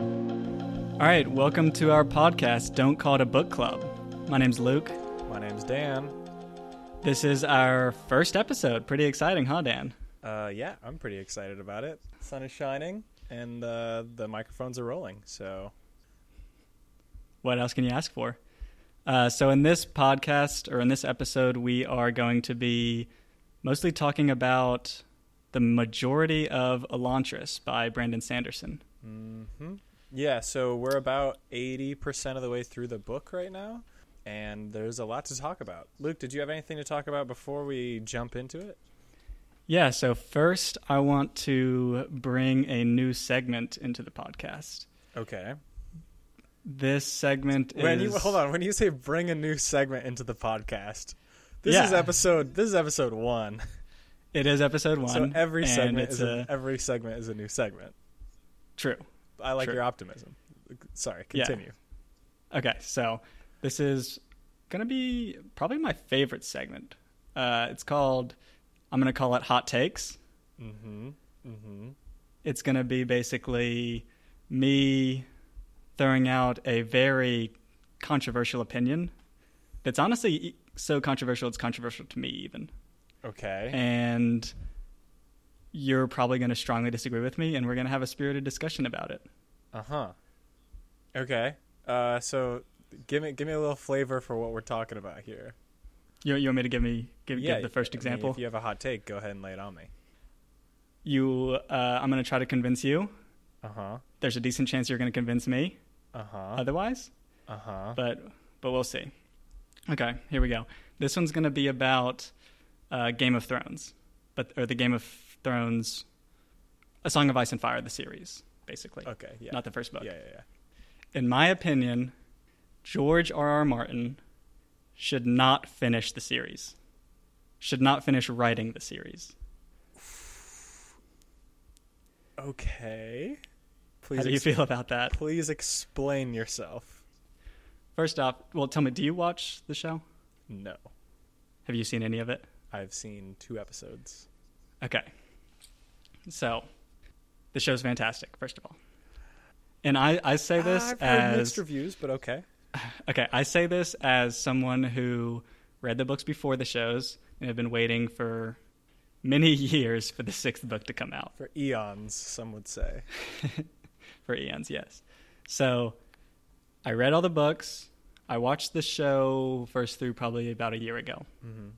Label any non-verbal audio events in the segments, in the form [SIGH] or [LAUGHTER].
All right, welcome to our podcast, Don't Call It a Book Club. My name's Luke. My name's Dan. This is our first episode. Pretty exciting, huh, Dan? Uh, yeah, I'm pretty excited about it. Sun is shining and uh, the microphones are rolling. So, What else can you ask for? Uh, so, in this podcast or in this episode, we are going to be mostly talking about the majority of Elantris by Brandon Sanderson. hmm yeah, so we're about 80% of the way through the book right now, and there's a lot to talk about. Luke, did you have anything to talk about before we jump into it? Yeah, so first, I want to bring a new segment into the podcast. Okay. This segment When is you hold on, when you say bring a new segment into the podcast, this Yeah. is episode this is episode 1. It is episode one. so every segment is a, a, every segment is a new segment. true. I like True. your optimism. Sorry, Yeah. continue. Okay, so this is gonna be probably my favorite segment. Uh, it's called. I'm gonna call it hot takes. Mhm. Mhm. It's gonna be basically me throwing out a very controversial opinion. That's honestly so controversial. It's controversial to me even. Okay. and you're probably going to strongly disagree with me and we're going to have a spirited discussion about it Uh huh. Okay. Uh, so give me give me a little flavor for what we're talking about here. you, you want me to give me give, yeah, give the first I mean, example if you have a hot take, go ahead and lay it on me. you uh, i'm going to try to convince you Uh huh. there's a decent chance you're going to convince me Uh huh. otherwise Uh huh. but but we'll see okay here we go this one's going to be about uh, game of thrones but or the game of thrones a song of ice and fire the series basically Okay. Yeah. not the first book yeah. Yeah. Yeah. in my opinion, George R. R. Martin should not finish the series. Should not finish writing the series. Okay. Please. How do you feel about that? Please explain yourself. First off, well, tell me, do you watch the show? No, Have you seen any of it? I've seen two episodes. Okay. So, the show's fantastic, first of all. And I, I say this I've as mixed reviews, but okay. okay, I say this as someone who read the books before the shows and have been waiting for many [LAUGHS] years for the sixth book to come out. For eons, some would say. [LAUGHS] for eons, yes. So I read all the books. I watched the show first through probably about a year ago. Mm-hmm.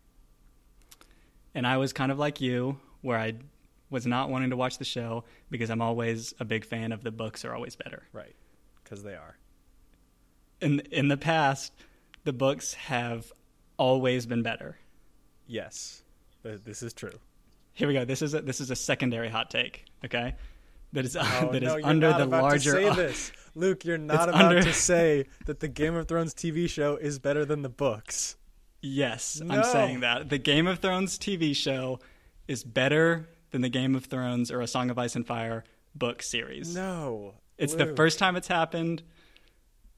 And I was kind of like you, where I was not wanting to watch the show because I'm always a big fan of the books are always better. Right. Because they are. In in the past, the books have always been better. Yes. This is true. Here we go. This is a, this is a secondary hot take, okay? That is [LAUGHS] Oh, that is no, you're under not the about larger To say [LAUGHS] this. Luke, you're not about under- to say that the Game of Thrones TV show is better than the books. Yes, I'm saying that. The Game of Thrones TV show is better than the Game of Thrones or A Song of Ice and Fire book series. No, It's the first time it's happened,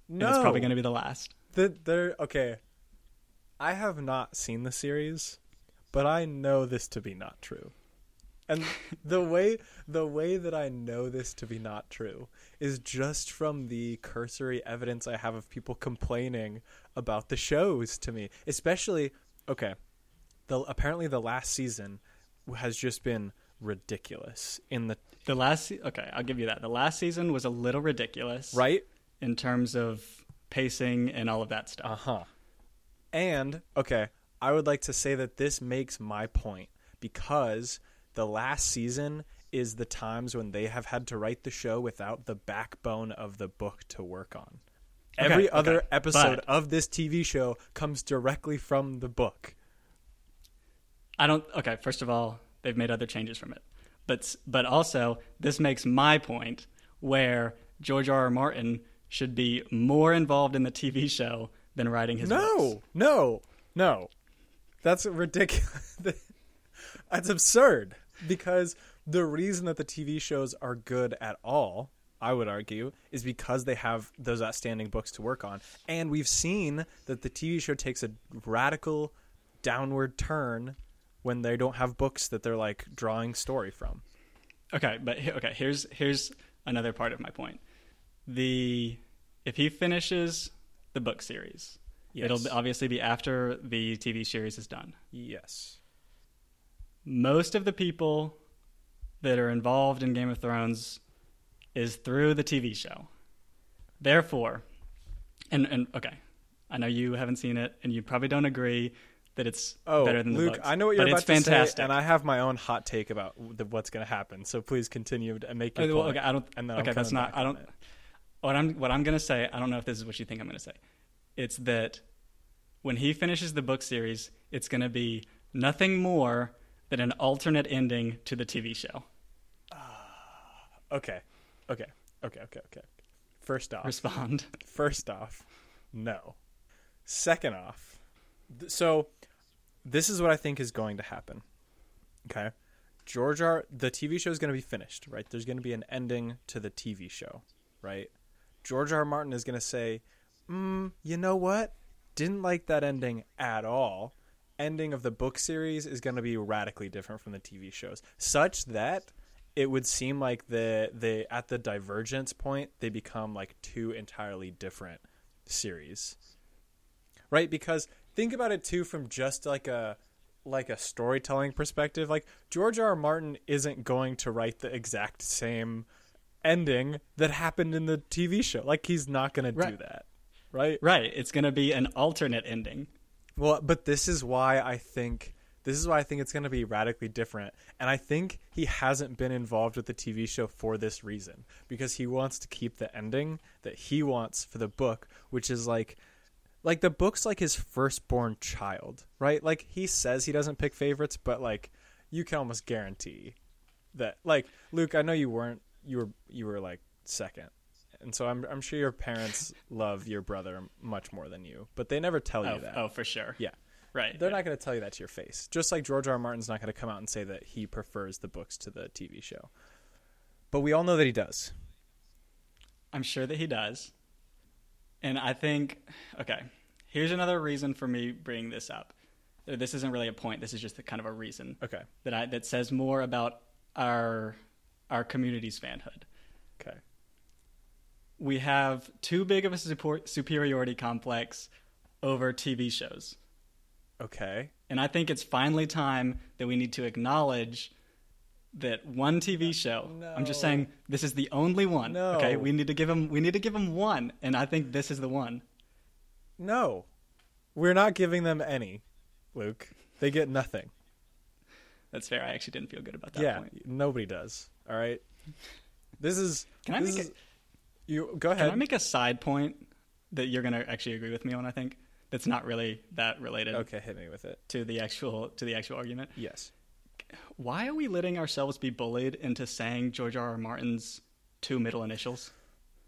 No, and it's probably going to be the last. The, they're okay. I have not seen the series, but I know this to be not true. And [LAUGHS] the way the way that I know this to be not true is just from the cursory evidence I have of people complaining about the shows to me. Especially okay, the apparently the last season has just been ridiculous in the The last, okay, I'll give you that. The last season was a little ridiculous, right in terms of pacing and all of that stuff. Uh huh. And okay, I would like to say that this makes my point because the last season is the times when they have had to write the show without the backbone of the book to work on. Okay, Every other okay, episode but- of this TV show comes directly from the book. I don't. Okay, first of all, they've made other changes from it, but but also this makes my point where George R. R. Martin should be more involved in the TV show than writing his no, books. No, no, no. That's ridiculous. [LAUGHS] That's absurd because the reason that the TV shows are good at all, I would argue, is because they have those outstanding books to work on. And we've seen that the TV show takes a radical downward turn when they don't have books that they're like drawing story from. Okay, but okay, here's here's another part of my point. the if he finishes the book series, Yes. it'll obviously be after the TV series is done. yes. Most of the people that are involved in Game of Thrones is through the TV show. Therefore, and and okay, I know you haven't seen it, and you probably don't agree that it's Oh, better than the Luke, books. I know what you're but about it's to fantastic. say, and I have my own hot take about the, what's going to happen. So please continue and make your Okay, well, point. okay, I don't. and then okay, that's not. I don't. What I'm what I'm gonna say. I don't know if this is what you think I'm gonna say. It's that when he finishes the book series, it's gonna be nothing more than an alternate ending to the TV show. Okay, okay, okay, okay, okay. First off, Respond. First off, no. Second off, so this is what I think is going to happen. Okay. George R. The TV show is going to be finished, right? There's going to be an ending to the TV show, right? George R. R. Martin is going to say, mm, you know what? Didn't like that ending at all. Ending of the book series is going to be radically different from the TV shows, such that it would seem like the the at the divergence point they become like two entirely different series right because think about it too from just like a like a storytelling perspective like george r. r martin isn't going to write the exact same ending that happened in the tv show like he's not going to do that right Right. It's gonna be an alternate ending. well, but this is why I think this is why I think it's going to be radically different. And I think he hasn't been involved with the TV show for this reason because he wants to keep the ending that he wants for the book, which is like like the book's like his firstborn child, right? Like he says he doesn't pick favorites, but like you can almost guarantee that like Luke, I know you weren't you were you were like second. And so I'm I'm sure your parents [LAUGHS] love your brother much more than you, but they never tell you Oh, that. oh, for sure. Yeah. Right. They're not going to tell you that to your face. Just like George R. R. Martin's not going to come out and say that he prefers the books to the TV show. But we all know that he does. I'm sure that he does. And I think, okay, here's another reason for me bringing this up. This isn't really a point. This is just a kind of a reason Okay. that I that says more about our our community's fanhood. Okay. We have too big of a support, superiority complex over TV shows. Okay. And I think it's finally time that we need to acknowledge that one TV show. I'm just saying this is the only one. No. Okay, we need to give him we need to give him one, and I think this is the one. No. We're not giving them any, Luke. They get nothing. That's fair. I actually didn't feel good about that yeah, point. nobody does. All right. This is Can I make is, you go ahead? Can. I make a side point that you're gonna actually agree with me on? I think that's not really that related okay, hit me with it. to the actual to the actual argument. Yes. Why are we letting ourselves be bullied into saying George R. R. Martin's two middle initials?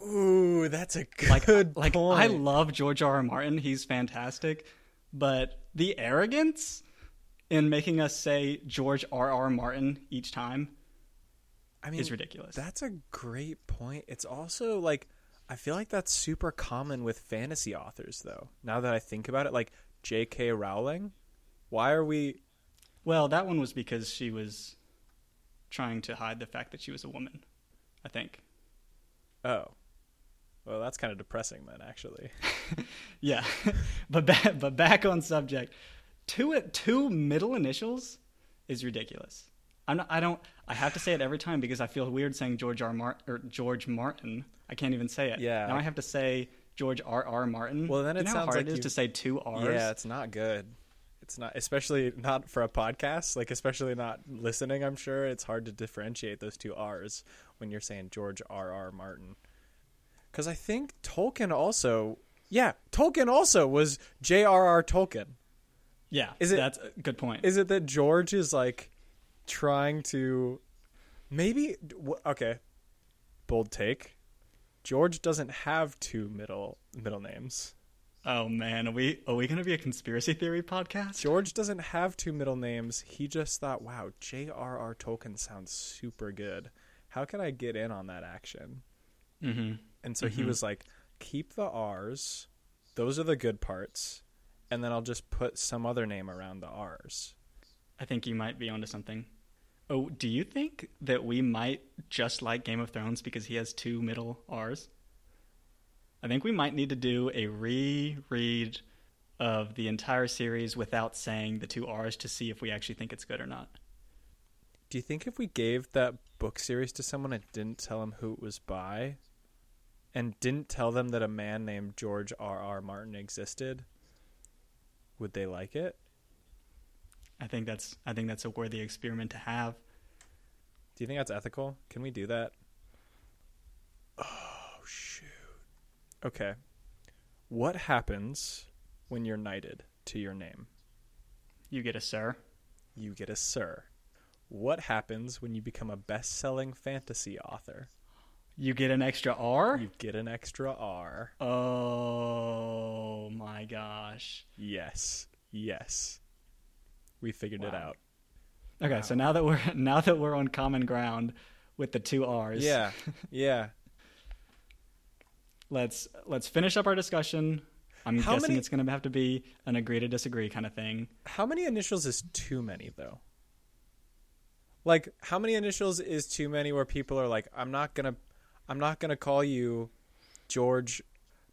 Ooh, that's a good like like. I love George R. R. Martin. He's fantastic, but the arrogance in making us say George R. R. Martin each time I mean, is ridiculous. That's a great point. It's also like I feel like that's super common with fantasy authors though. Now that I think about it, like J.K. Rowling, why are we well, that one was because she was trying to hide the fact that she was a woman. I think. Oh. Well, that's kind of depressing then actually. [LAUGHS] Yeah, [LAUGHS] but back, but back on subject. Two two middle initials is ridiculous. I'm not, I don't. I have to say it every time because I feel weird saying George R. Martin or George Martin. I can't even say it. Yeah. Now I have to say George R. R. Martin. Well, then it You know how hard like it is you- to say two R's. Yeah, it's not good. It's not especially not for a podcast, like especially not listening, I'm sure. It's hard to differentiate those two R's when you're saying George R. R. Martin. Cuz I think Tolkien also yeah, Tolkien also was J.R.R. Tolkien. yeah. Is it- That's a good point. Is it that George is like trying to maybe okay, bold take. George doesn't have two middle middle names. Oh man, are we are we gonna be a conspiracy theory podcast? George doesn't have two middle names. He just thought, "Wow, J.R.R. Tolkien sounds super good. How can I get in on that action?" Mm-hmm. And so he was like, "Keep the R's. Those are the good parts, and then I'll just put some other name around the R's." I think you might be onto something. Oh, do you think that we might just like Game of Thrones because he has two middle R's? I think we might need to do a reread of the entire series without saying the two R's to see if we actually think it's good or not. Do you think if we gave that book series to someone and didn't tell them who it was by, and didn't tell them that a man named George R. R. Martin existed, would they like it? I think that's I think that's a worthy experiment to have. Do you think that's ethical? Can we do that? [SIGHS] [SIGHS] Okay. What happens when you're knighted to your name? You get a sir. You get a sir. What happens when you become a best-selling fantasy author? You get an extra R? You get an extra R. Oh my gosh. Yes. Yes. We figured it out. Okay, Wow. so now that we're [LAUGHS] now that we're on common ground with the two R's, Yeah. [LAUGHS] Yeah. Let's let's finish up our discussion. I'm How guessing many- it's going to have to be an agree to disagree kind of thing. How many initials is too many though? Like how many initials is too many where people are like I'm not going to I'm not going to call you George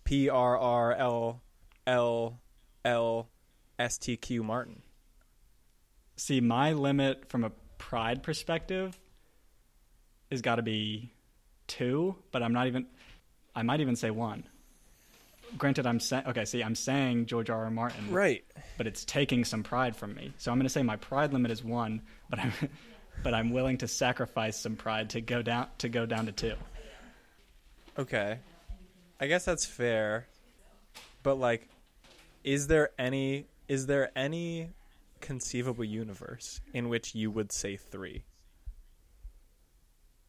P R R L L L S T Q Martin. See, my limit from a pride perspective has got to be two, but I'm not even. I might even say one. Granted, I'm saying okay. See, I'm saying George R. R. Martin, Right. but it's taking some pride from me. So I'm going to say my pride limit is one, but I'm, [LAUGHS] but I'm willing to sacrifice some pride to go down to go down to two. Okay. I guess that's fair. But like is there any is there any conceivable universe in which you would say 3?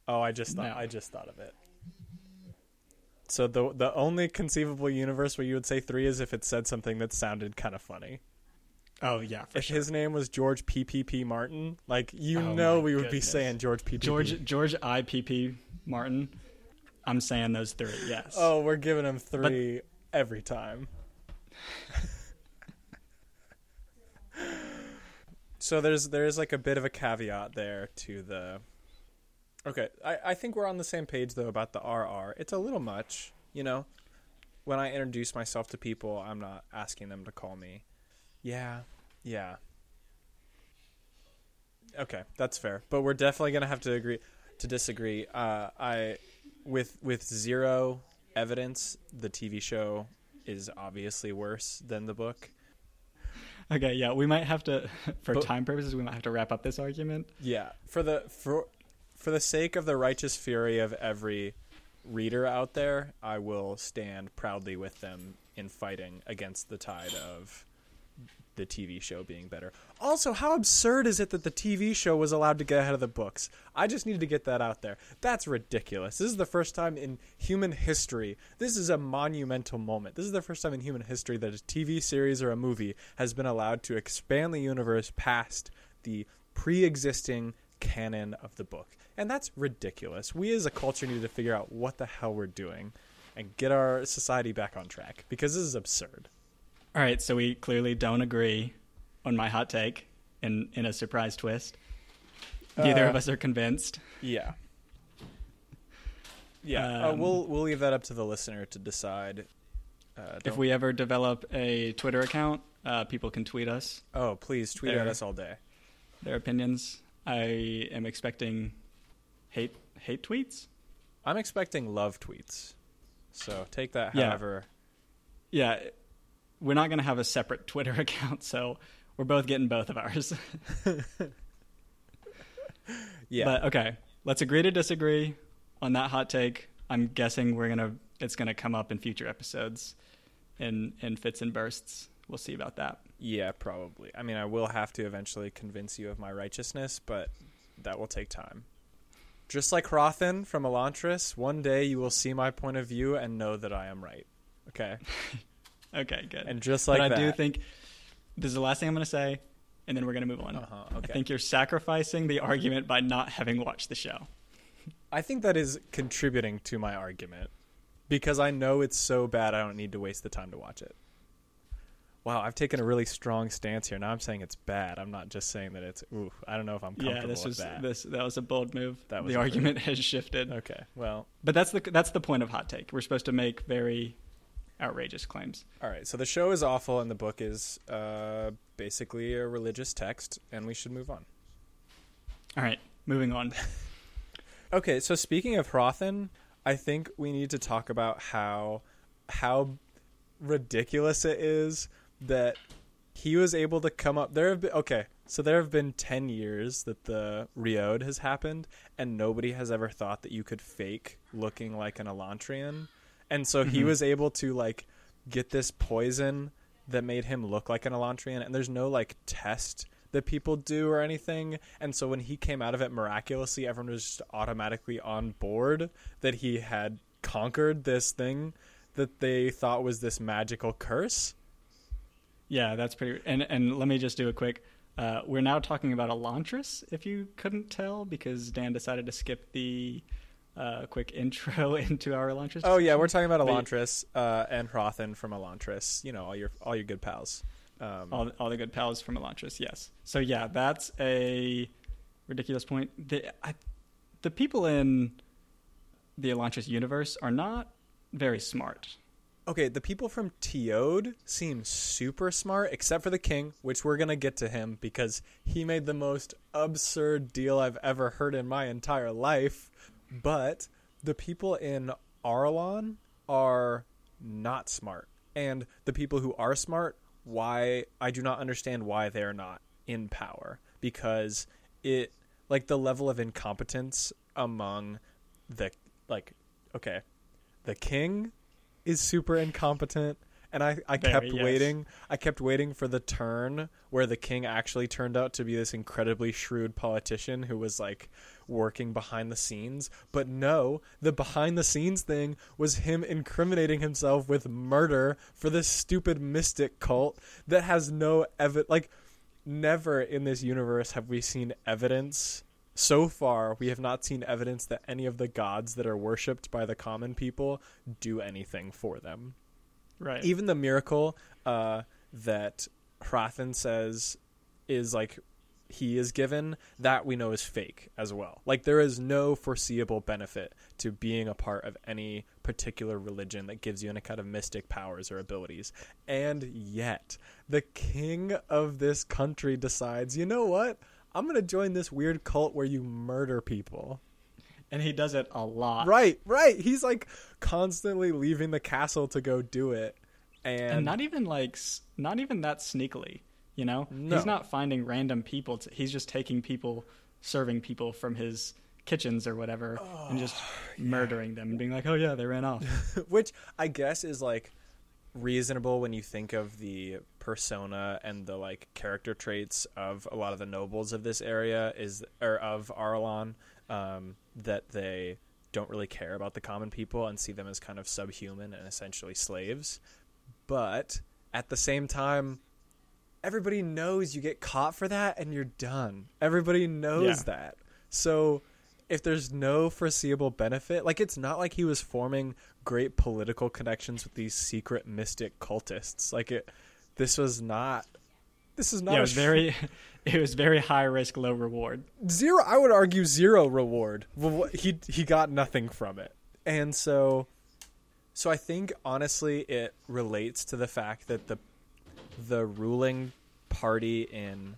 Oh, I just thought No. I just thought of it. So the the only conceivable universe where you would say 3 is if it said something that sounded kind of funny. Oh yeah, for if sure. his name was George PPP Martin, like you Oh know we would be saying George PPP. George George I P P Martin. I'm saying those three. Yes. Oh, we're giving him 3 every time. [LAUGHS] so there's there's like a bit of a caveat there to the okay I, I think we're on the same page though about the rr it's a little much you know? When i introduce myself to people i'm not asking them to call me. Yeah yeah. Okay that's fair. But we're definitely gonna have to agree to disagree. Uh i with with zero evidence the tv show is obviously worse than the book. Okay, yeah, we might have to, [LAUGHS] for But- time purposes, we might have to wrap up this argument. Yeah, for the for for the sake of the righteous fury of every reader out there, I will stand proudly with them in fighting against the tide of the TV show being better. Also, how absurd is it that the TV show was allowed to get ahead of the books? I just needed to get that out there. That's ridiculous. This is the first time in human history. This is a monumental moment. This is the first time in human history that a TV series or a movie has been allowed to expand the universe past the pre-existing canon of the book. And that's ridiculous. We as a culture need to figure out what the hell we're doing and get our society back on track because this is absurd. All right, so we clearly don't agree on my hot take in in a surprise twist. Neither Uh, of us are convinced. Yeah. Yeah, uh, Um, we'll we'll leave that up to the listener to decide. Uh, If we ever develop a Twitter account, uh, people can tweet us oh, please tweet at us all day. their opinions. I am expecting hate hate tweets. I'm expecting love tweets, so take that Yeah. however. Yeah, we're not going to have a separate [LAUGHS] Twitter account, so we're both getting both of ours. [LAUGHS] Yeah, But okay, let's agree to disagree on that hot take. I'm guessing we're gonna it's gonna come up in future episodes, in in fits and bursts. We'll see about that. Yeah, probably. I mean, I will have to eventually convince you of my righteousness, but that will take time. Just like Hrathen from Elantris, one day you will see my point of view and know that I am right. Okay, [LAUGHS] Okay, good. and just like but I that, do think this is the last thing I'm gonna say, and then we're gonna move on. Uh-huh, I think you're sacrificing the argument by not having watched the show. I think that is contributing to my argument because I know it's so bad I don't need to waste the time to watch it. Wow, I've taken a really strong stance here. Now I'm saying it's bad. I'm not just saying that it's ooh. I don't know if I'm comfortable Yeah, this was that. this that was a bold move. That was the argument has shifted. Okay, well, But that's the that's the point of hot take. We're supposed to make very outrageous claims. All right, so the show is awful, and the book is uh, basically a religious text, and we should move on. All right, moving on. [LAUGHS] Okay, so speaking of Hrathen, I think we need to talk about how how ridiculous it is that he was able to come up. There have been okay, so there have been ten years that the Reod has happened, and nobody has ever thought that you could fake looking like an Elantrian, and so he Mhm. was able to like get this poison that made him look like an Elantrian, and there's no like test that people do or anything. And so when he came out of it miraculously, everyone was just automatically on board that he had conquered this thing that they thought was this magical curse. Yeah, that's pretty. And and let me just do a quick. Uh, we're now talking about Elantris, if you couldn't tell, because Dan decided to skip the uh, quick [LAUGHS] intro into our Elantris. Oh yeah, we're talking about Elantris uh, and Hrathen from Elantris. You know, all your all your good pals. Um, all, all the good pals from Elantris. Yes. So yeah, that's a ridiculous point. The I, the people in the Elantris universe are not very smart. Okay, the people from Teod seem super smart, except for the king, which we're gonna get to him because he made the most absurd deal I've ever heard in my entire life. But the people in Arelon are not smart, and the people who are smart, why I do not understand why they are not in power because it like the level of incompetence among the like okay the king is super incompetent and i, I Very, kept yes. waiting i kept waiting for the turn where the king actually turned out to be this incredibly shrewd politician who was like working behind the scenes but no the behind the scenes thing was him incriminating himself with murder for this stupid mystic cult that has no evidence like never in this universe have we seen evidence so far we have not seen evidence that any of the gods that are worshipped by the common people do anything for them. Right. even the miracle uh, that Hrathen says is like he is given that we know is fake as well. Like there is no foreseeable benefit to being a part of any particular religion that gives you any kind of mystic powers or abilities. And yet the king of this country decides you know what i'm going to join this weird cult where you murder people and he does it a lot. right right he's like constantly leaving the castle to go do it and, And not even like not even that sneakily. You know, No. he's not finding random people. To, he's just taking people, serving people from his kitchens or whatever, and just oh, murdering them and being like, "Oh yeah, they ran off." [LAUGHS] which I guess is like reasonable when you think of the persona and the like character traits of a lot of the nobles of this area is or of Arelon um, that they don't really care about the common people and see them as kind of subhuman and essentially slaves. But at the same time, everybody knows you get caught for that and you're done. Everybody knows Yeah. that. So if there's no foreseeable benefit, like it's not like he was forming great political connections with these secret mystic cultists. Like it this was not this is not yeah, it was very, [LAUGHS] it was very high risk, low reward. zero i would argue zero reward he he got nothing from it and so so i think honestly it relates to the fact that the the ruling party in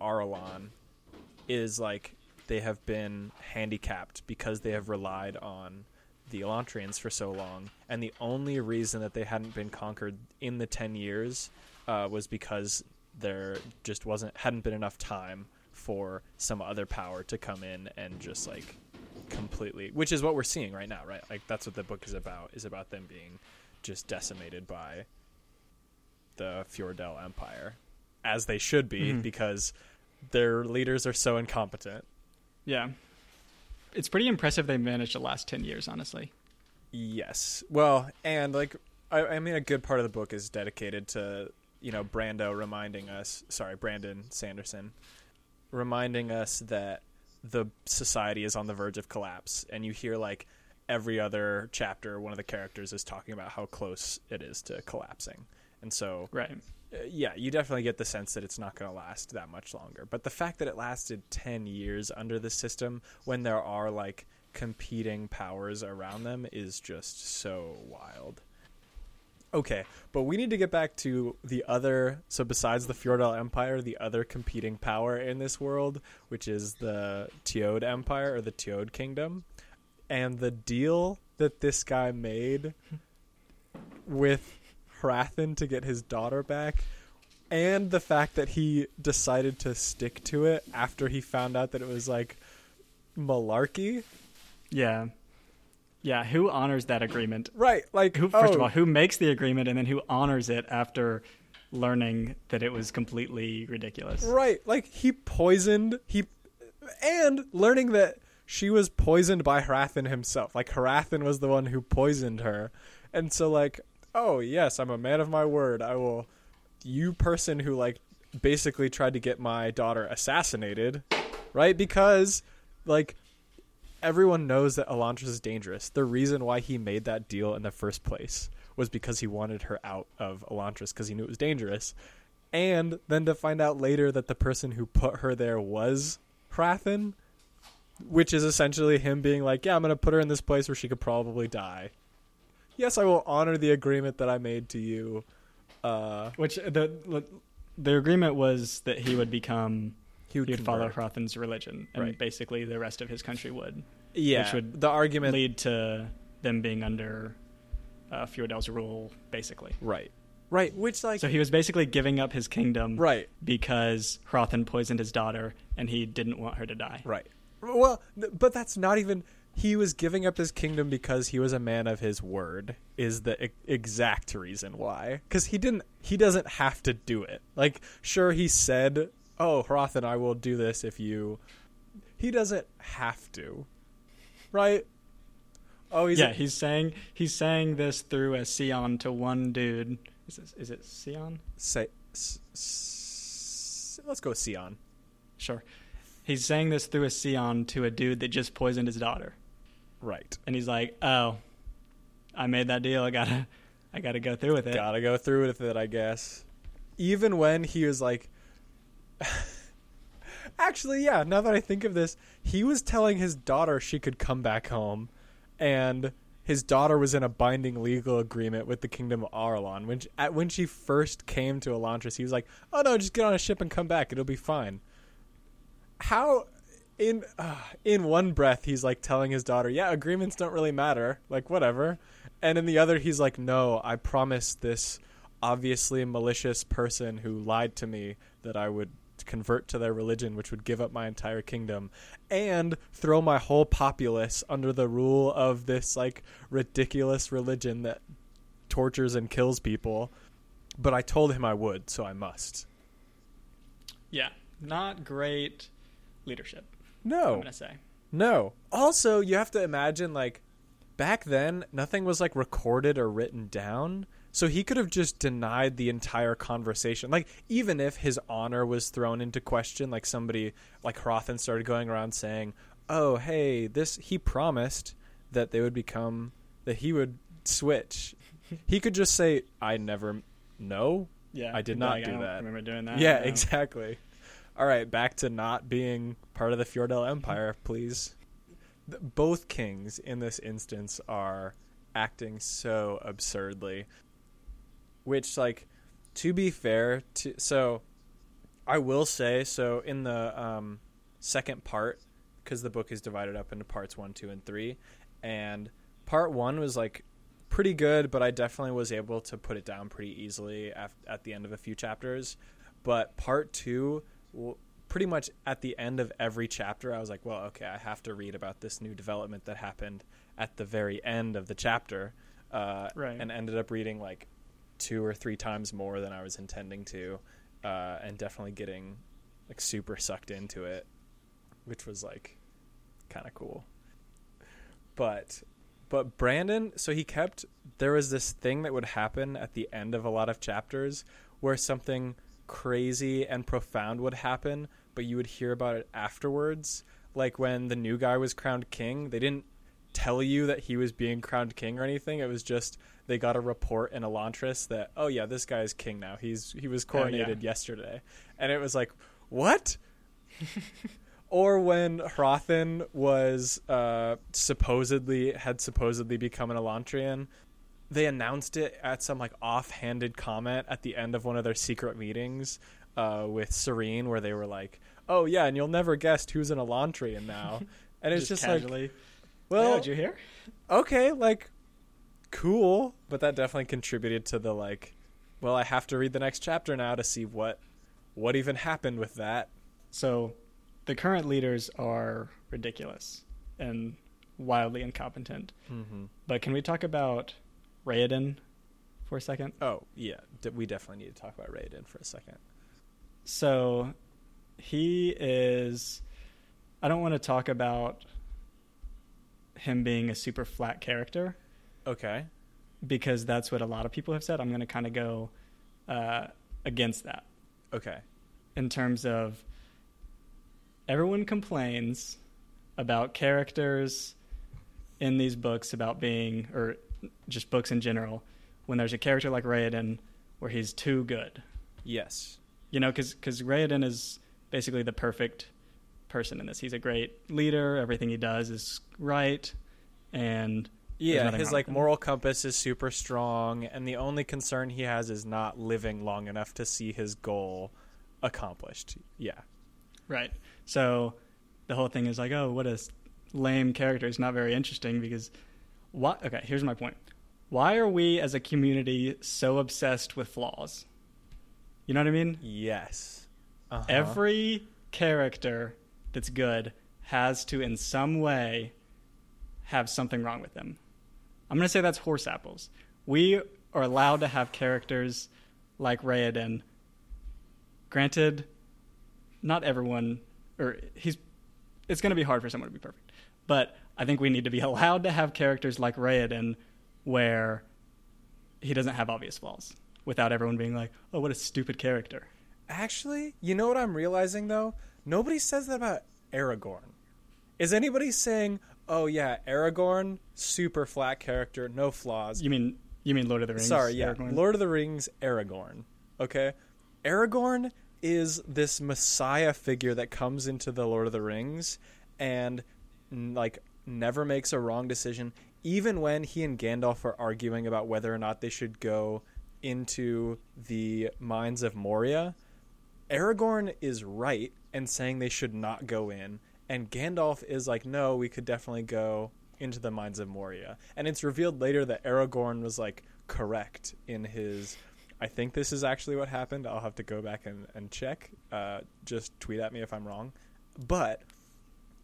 arelon is like they have been handicapped because they have relied on the Elantrians for so long, and the only reason that they hadn't been conquered in the ten years uh, was because there just wasn't hadn't been enough time for some other power to come in and just like completely, which is what we're seeing right now, right? Like that's what the book is about is about them being just decimated by the Fjordell Empire, as they should be Mhm. because their leaders are so incompetent. Yeah, it's pretty impressive they managed to last ten years. Honestly, Yes. Well, and like I, I mean, a good part of the book is dedicated to you know Brando reminding us. Sorry, Brandon Sanderson, reminding us that the society is on the verge of collapse, and you hear like every other chapter, one of the characters is talking about how close it is to collapsing, and so right? Uh, yeah, you definitely get the sense that it's not going to last that much longer. But the fact that it lasted 10 years under the system when there are like competing powers around them is just so wild. Okay, but we need to get back to the other. So besides the Fjordell Empire, the other competing power in this world, which is the Teod Empire or the Teod Kingdom, and the deal that this guy made [LAUGHS] with Hrathen to get his daughter back, and the fact that he decided to stick to it after he found out that it was like malarkey. Yeah. Yeah, who honors that agreement? Right, like Who first oh, of all, who makes the agreement and then who honors it after learning that it was completely ridiculous? Right, like he poisoned he and learning that she was poisoned by Hrathen himself. Like Hrathen was the one who poisoned her. And so like, oh yes, I'm a man of my word. I will you person who like basically tried to get my daughter assassinated, right? Because like everyone knows that Elantris is dangerous. The reason why he made that deal in the first place was because he wanted her out of Elantris because he knew it was dangerous. And then to find out later that the person who put her there was Hrathen, which is essentially him being like, "Yeah, I'm going to put her in this place where she could probably die." Yes, I will honor the agreement that I made to you. Uh, Which the the agreement was that he would become he would, he would follow. Hrathen's religion, and Right. basically the rest of his country would Yeah, which would the argument lead to them being under uh, Fjordell's rule, basically. right, right, which like So he was basically giving up his kingdom right, because Hrathen poisoned his daughter, and he didn't want her to die. right. Well, but that's not even. He was giving up his kingdom because he was a man of his word. Is the e- exact reason why? Because he didn't. He doesn't have to do it. Like, sure, he said, "Oh, Hrathen, I will do this if you." He doesn't have to, right? Oh, he's yeah, he's saying he's saying this through a Seon to one dude. Is it, is it Seon? say. S- s- let's go Seon. Sure. He's saying this through a Seon to a dude that just poisoned his daughter, Right. and he's like, "Oh, I made that deal. I gotta, I gotta go through with it." Gotta go through with it, I guess. Even when he was like. [LAUGHS] Actually, yeah, now that I think of this, he was telling his daughter she could come back home, and his daughter was in a binding legal agreement with the Kingdom of Arelon. When she, at, when she first came to Elantris, he was like, "Oh no, just get on a ship and come back; it'll be fine." How, in uh, in one breath, he's like telling his daughter, "Yeah, agreements don't really matter, like whatever," and in the other, he's like, "No, I promised this obviously malicious person who lied to me that I would." convert to their religion which would give up my entire kingdom and throw my whole populace under the rule of this like ridiculous religion that tortures and kills people but I told him I would so I must Yeah, not great leadership. I'm no gonna say. no also you have to imagine like back then nothing was like recorded or written down so he could have just denied the entire conversation like even if his honor was thrown into question like somebody like Hrathen started going around saying oh hey this he promised that they would become that he would switch [LAUGHS] he could just say i never know Yeah, I did not like, do I that. Remember doing that? yeah No. exactly all right back to not being part of the fjordell empire please. Both kings in this instance are acting so absurdly. Which like to be fair to so i will say so in the um second part because the book is divided up into parts one two and three and part one was like pretty good but i definitely was able to put it down pretty easily af- at the end of a few chapters. But part two w- pretty much at the end of every chapter i was like well okay i have to read about this new development that happened at the very end of the chapter uh, Right. and ended up reading like two or three times more than i was intending to uh, and definitely getting like super sucked into it which was like kind of cool but but brandon so he kept there was this thing that would happen at the end of a lot of chapters where something crazy and profound would happen but you would hear about it afterwards. Like when the new guy was crowned king they didn't tell you that he was being crowned king or anything. It was just they got a report in elantris that oh yeah this guy is king now. He's he was Oh, yeah. coronated yesterday. And it was like what? [LAUGHS] Or when Hrathen was uh, supposedly had supposedly become an Elantrian, they announced it at some like offhanded comment at the end of one of their secret meetings uh, with Sarene, where they were like, "Oh yeah, and you'll never guess who's in an Elantrian now," [LAUGHS] and it's just, like, casually. well, yeah, did you hear? okay, like cool, but that definitely contributed to the like, well, I have to read the next chapter now to see what what even happened with that. So, the current leaders are ridiculous and wildly incompetent. Mm-hmm. But can we talk about Raoden for a second? Oh yeah, D- we definitely need to talk about Raoden for a second. So, he is. I don't want to talk about him being a super flat character Okay. because that's what a lot of people have said. I'm going to kind of go uh, against that. Okay. in terms of everyone complains about characters in these books about being or just books in general when there's a character like Raoden where he's too good. Yes. You know, because because Raoden is basically the perfect person in this. He's a great leader. Everything he does is right, and Yeah, his like moral compass is super strong, and the only concern he has is not living long enough to see his goal accomplished. Yeah. Right. So the whole thing is like, oh, what a lame character. It's not very interesting because what? Okay, here's my point. Why are we as a community so obsessed with flaws? You know what I mean? Yes. Uh-huh. Every character that's good has to, in some way, have something wrong with them. I'm going to say that's horse apples. We are allowed to have characters like Raoden. Granted, not everyone, or he's, it's going to be hard for someone to be perfect. But I think we need to be allowed to have characters like Raoden where he doesn't have obvious flaws without everyone being like, oh, what a stupid character. Actually, you know what I'm realizing though? Nobody says that about Aragorn. Is anybody saying, "Oh yeah, Aragorn, super flat character, no flaws"? You mean you mean Lord of the Rings? Sorry, yeah, Aragorn? Lord of the Rings, Aragorn. Okay, Aragorn is this messiah figure that comes into the Lord of the Rings and like never makes a wrong decision, even when he and Gandalf are arguing about whether or not they should go into the mines of Moria. Aragorn is right and saying they should not go in, and Gandalf is like, no, we could definitely go into the mines of Moria. And it's revealed later that Aragorn was like correct in his. I think this is actually what happened. I'll have to go back and, and check. Uh, just tweet at me if I'm wrong. But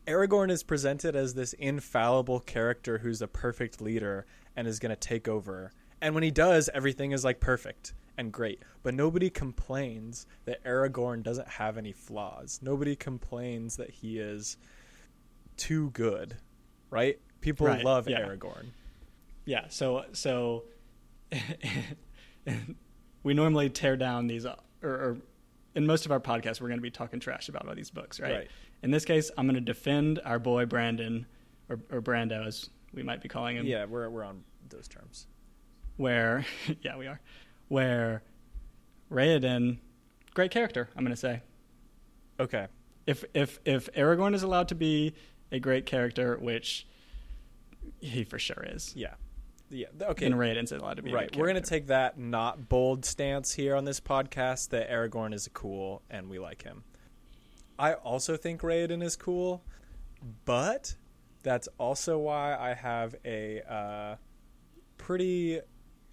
Aragorn is presented as this infallible character who's a perfect leader and is going to take over. And when he does, everything is like perfect and great. But nobody complains that Aragorn doesn't have any flaws. Nobody complains that he is too good, right? People Right, love yeah. Aragorn. Yeah. So so [LAUGHS] we normally tear down these, or, or in most of our podcasts, we're going to be talking trash about all these books, right? Right. In this case, I'm going to defend our boy Brandon, or, or Brando, as we might be calling him. Yeah, we're we're on those terms. Where, [LAUGHS] yeah, we are. Where Raoden, great character. I'm going to say. Okay. if if if Aragorn is allowed to be a great character, which he for sure is, Yeah. Yeah. Okay. and Raoden's allowed to be right. We're going to take that not bold stance here on this podcast that Aragorn is cool and we like him. I also think Raoden is cool, but that's also why I have a uh, pretty.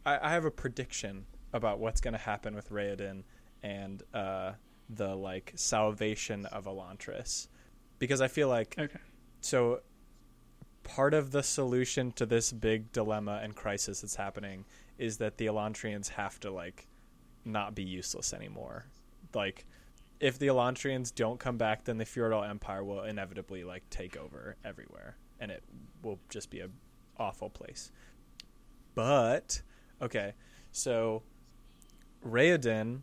I, I have a prediction about what's going to happen with Raoden and uh, the like salvation of Elantris, because I feel like Okay. so part of the solution to this big dilemma and crisis that's happening is that the Elantrians have to like not be useless anymore. Like if the Elantrians don't come back, then the Fjordell Empire will inevitably like take over everywhere, and it will just be a awful place. But okay, so Raoden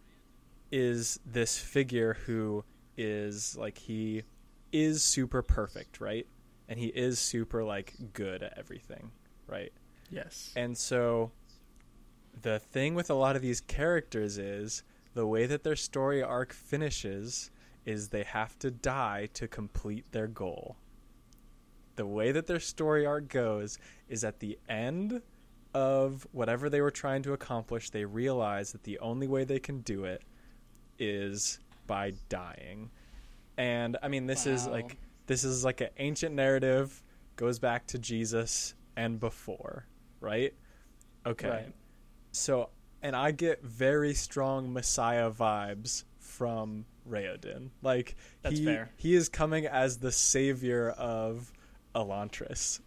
is this figure who is like he is super perfect, right? And he is super like good at everything, right? Yes. And so the thing with a lot of these characters is the way that their story arc finishes is they have to die to complete their goal. The way that their story arc goes is at the end of whatever they were trying to accomplish, they realize that the only way they can do it is by dying. And I mean, this is like this is like an ancient narrative, goes back to Jesus and before, right? Okay. Right. So, and I get very strong Messiah vibes from Raoden. Like That's he fair. he is coming as the savior of Elantris,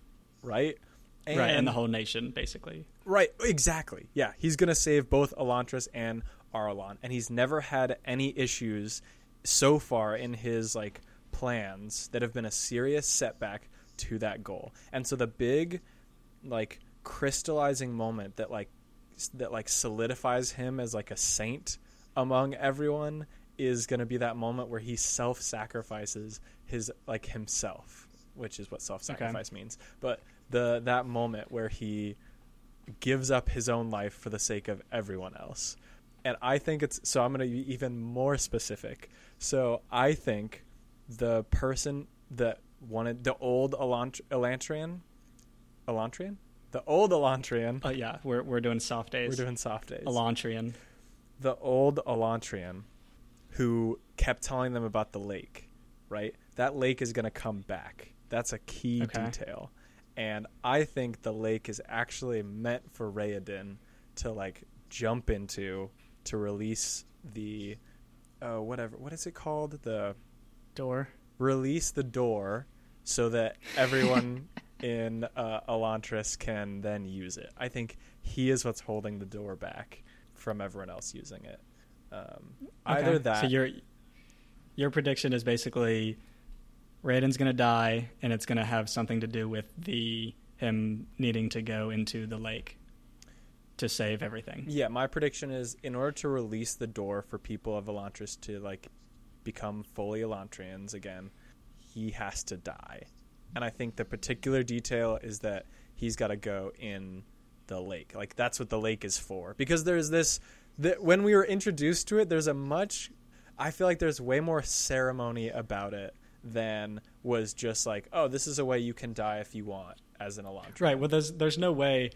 right? right, and the whole nation, basically. Right, exactly. Yeah, he's going to save both Elantris and Arelon, and he's never had any issues so far in his like plans that have been a serious setback to that goal. And so the big like crystallizing moment that like that like solidifies him as like a saint among everyone is going to be that moment where he self-sacrifices his like himself, which is what self-sacrifice means. But the that moment where he gives up his own life for the sake of everyone else. And I think it's so I'm going to be even more specific. So I think the person that wanted the old Elant- Elantrian Elantrian? The old Elantrian. Oh yeah, we're we're doing soft days. We're doing soft days. Elantrian. the old Elantrian who kept telling them about the lake, right? That lake is going to come back. That's a key Okay. detail. And I think the lake is actually meant for Raoden to like jump into to release the uh whatever what is it called? The Door. release the door so that everyone [LAUGHS] in uh, Elantris can then use it. I think he is what's holding the door back from everyone else using it. Um, Either Okay. that, So your your prediction is basically Raoden's gonna die, and it's gonna have something to do with the him needing to go into the lake to save everything. yeah. My prediction is in order to release the door for people of Elantris to like become fully Elantrians again, he has to die. And I think the particular detail is that he's got to go in the lake. Like that's what the lake is for. Because there's this that when we were introduced to it, there's a much I feel like there's way more ceremony about it than was just like, oh, this is a way you can die if you want as an Elantrian. Right. Well, there's there's no way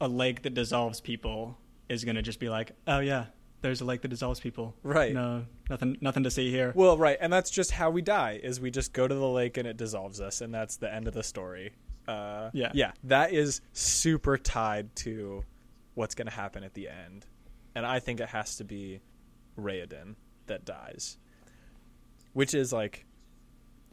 a lake that dissolves people is gonna just be like, oh yeah, there's a lake that dissolves people. Right. No, nothing nothing to see here. Well, right, and that's just how we die. Is we just go to the lake and it dissolves us, and that's the end of the story. Uh, Yeah. yeah, that is super tied to what's going to happen at the end, and I think it has to be Raoden that dies, which is like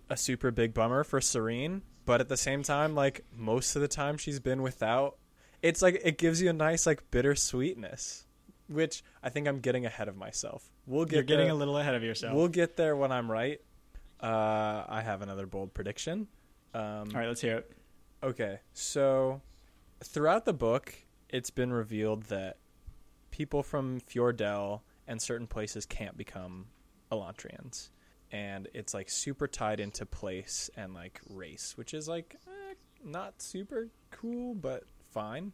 a super big bummer for Sarene, but at the same time, like most of the time she's been without. It's like it gives you a nice like bittersweetness, which I think I'm getting ahead of myself. We'll get You're getting there. a little ahead of yourself. We'll get there when I'm right. Uh, I have another bold prediction. Um, All right, let's hear it. Okay, so throughout the book, it's been revealed that people from Fjordell and certain places can't become Elantrians. And it's like super tied into place and like race, which is like eh, not super cool, but fine.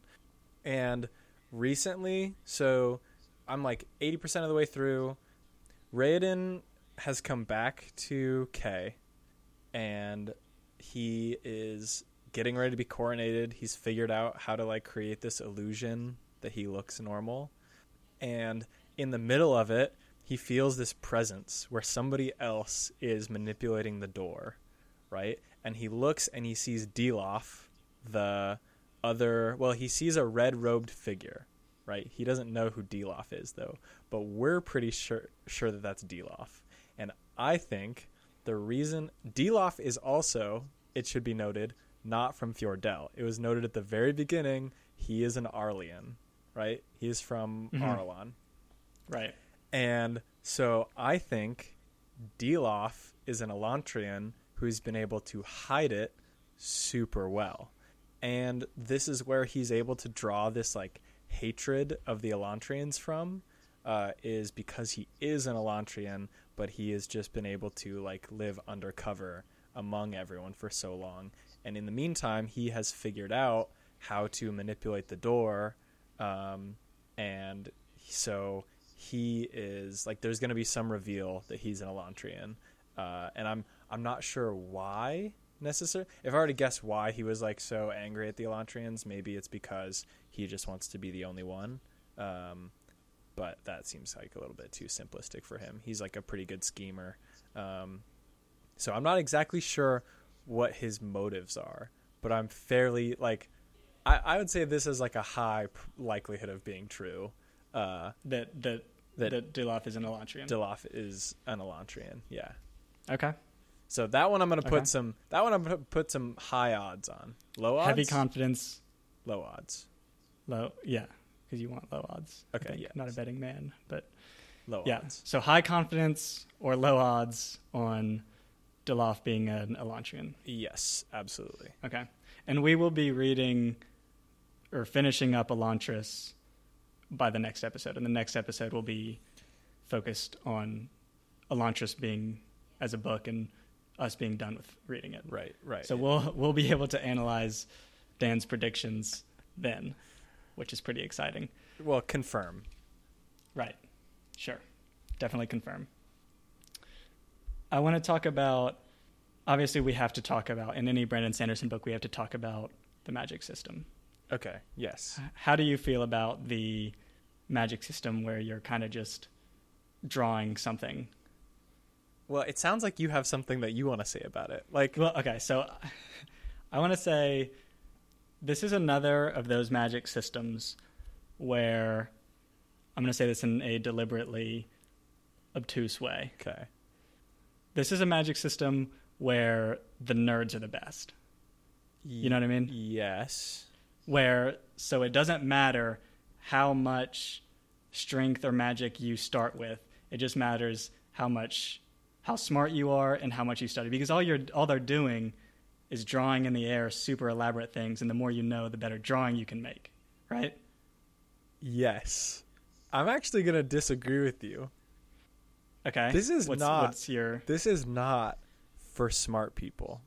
And recently, so I'm like 80% of the way through. Raoden has come back to Kae, and he is getting ready to be coronated. He's figured out how to like create this illusion that he looks normal. And in the middle of it, he feels this presence where somebody else is manipulating the door, right? And he looks and he sees Dilaf, the other, well, he sees a red robed figure, right? He doesn't know who Dilaf is though, but we're pretty sure sure that that's Dilaf. And I think the reason Dilaf is also, it should be noted, not from Fjordell. It was noted at the very beginning he is an Arlian, right? He is from Mhm. Arelon. Right. And so I think Dilaf is an Elantrian who's been able to hide it super well. And this is where he's able to draw this like hatred of the Elantrians from, uh, is because he is an Elantrian, but he has just been able to like live undercover among everyone for so long. And in the meantime, he has figured out how to manipulate the door, um, and so he is like there's going to be some reveal that he's an Elantrian, uh, and I'm I'm not sure why necessarily. If I were to guess why he was like so angry at the Elantrians, maybe it's because he just wants to be the only one. Um, but that seems like a little bit too simplistic for him. He's like a pretty good schemer. Um, so I'm not exactly sure what his motives are, but I'm fairly like I, I would say this is like a high p- likelihood of being true. Uh, That that That- that, is an Elantrian. Dilaf is an Elantrian. Yeah. okay. So that one I'm gonna put Okay. some. That one I'm gonna put some high odds on. Low odds. Heavy confidence. low odds. Low. Yeah, because you want low odds. Okay, yeah. Not a betting man, but Low odds. yeah. odds. So high confidence or low odds on Dilaf being an Elantrian. Yes, absolutely. Okay. And we will be reading or finishing up Elantris by the next episode. And the next episode will be focused on Elantris being as a book and us being done with reading it. Right. Right. So we'll we'll be able to analyze Dan's predictions then, which is pretty exciting. well, confirm. Right. Sure. Definitely confirm. I want to talk about obviously we have to talk about in any Brandon Sanderson book we have to talk about the magic system. Okay. Yes. How do you feel about the magic system where you're kind of just drawing something? Well, it sounds like you have something that you want to say about it. Like, Well, okay, so [LAUGHS] I want to say this is another of those magic systems where I'm going to say this in a deliberately obtuse way. okay. This is a magic system where the nerds are the best. You know what I mean? Yes. Where so it doesn't matter how much strength or magic you start with. It just matters how much how smart you are and how much you study because all you're all they're doing is drawing in the air super elaborate things and the more you know the better drawing you can make, right? Yes. I'm actually going to disagree with you. Okay. This is what's, not- what's your This is not for smart people.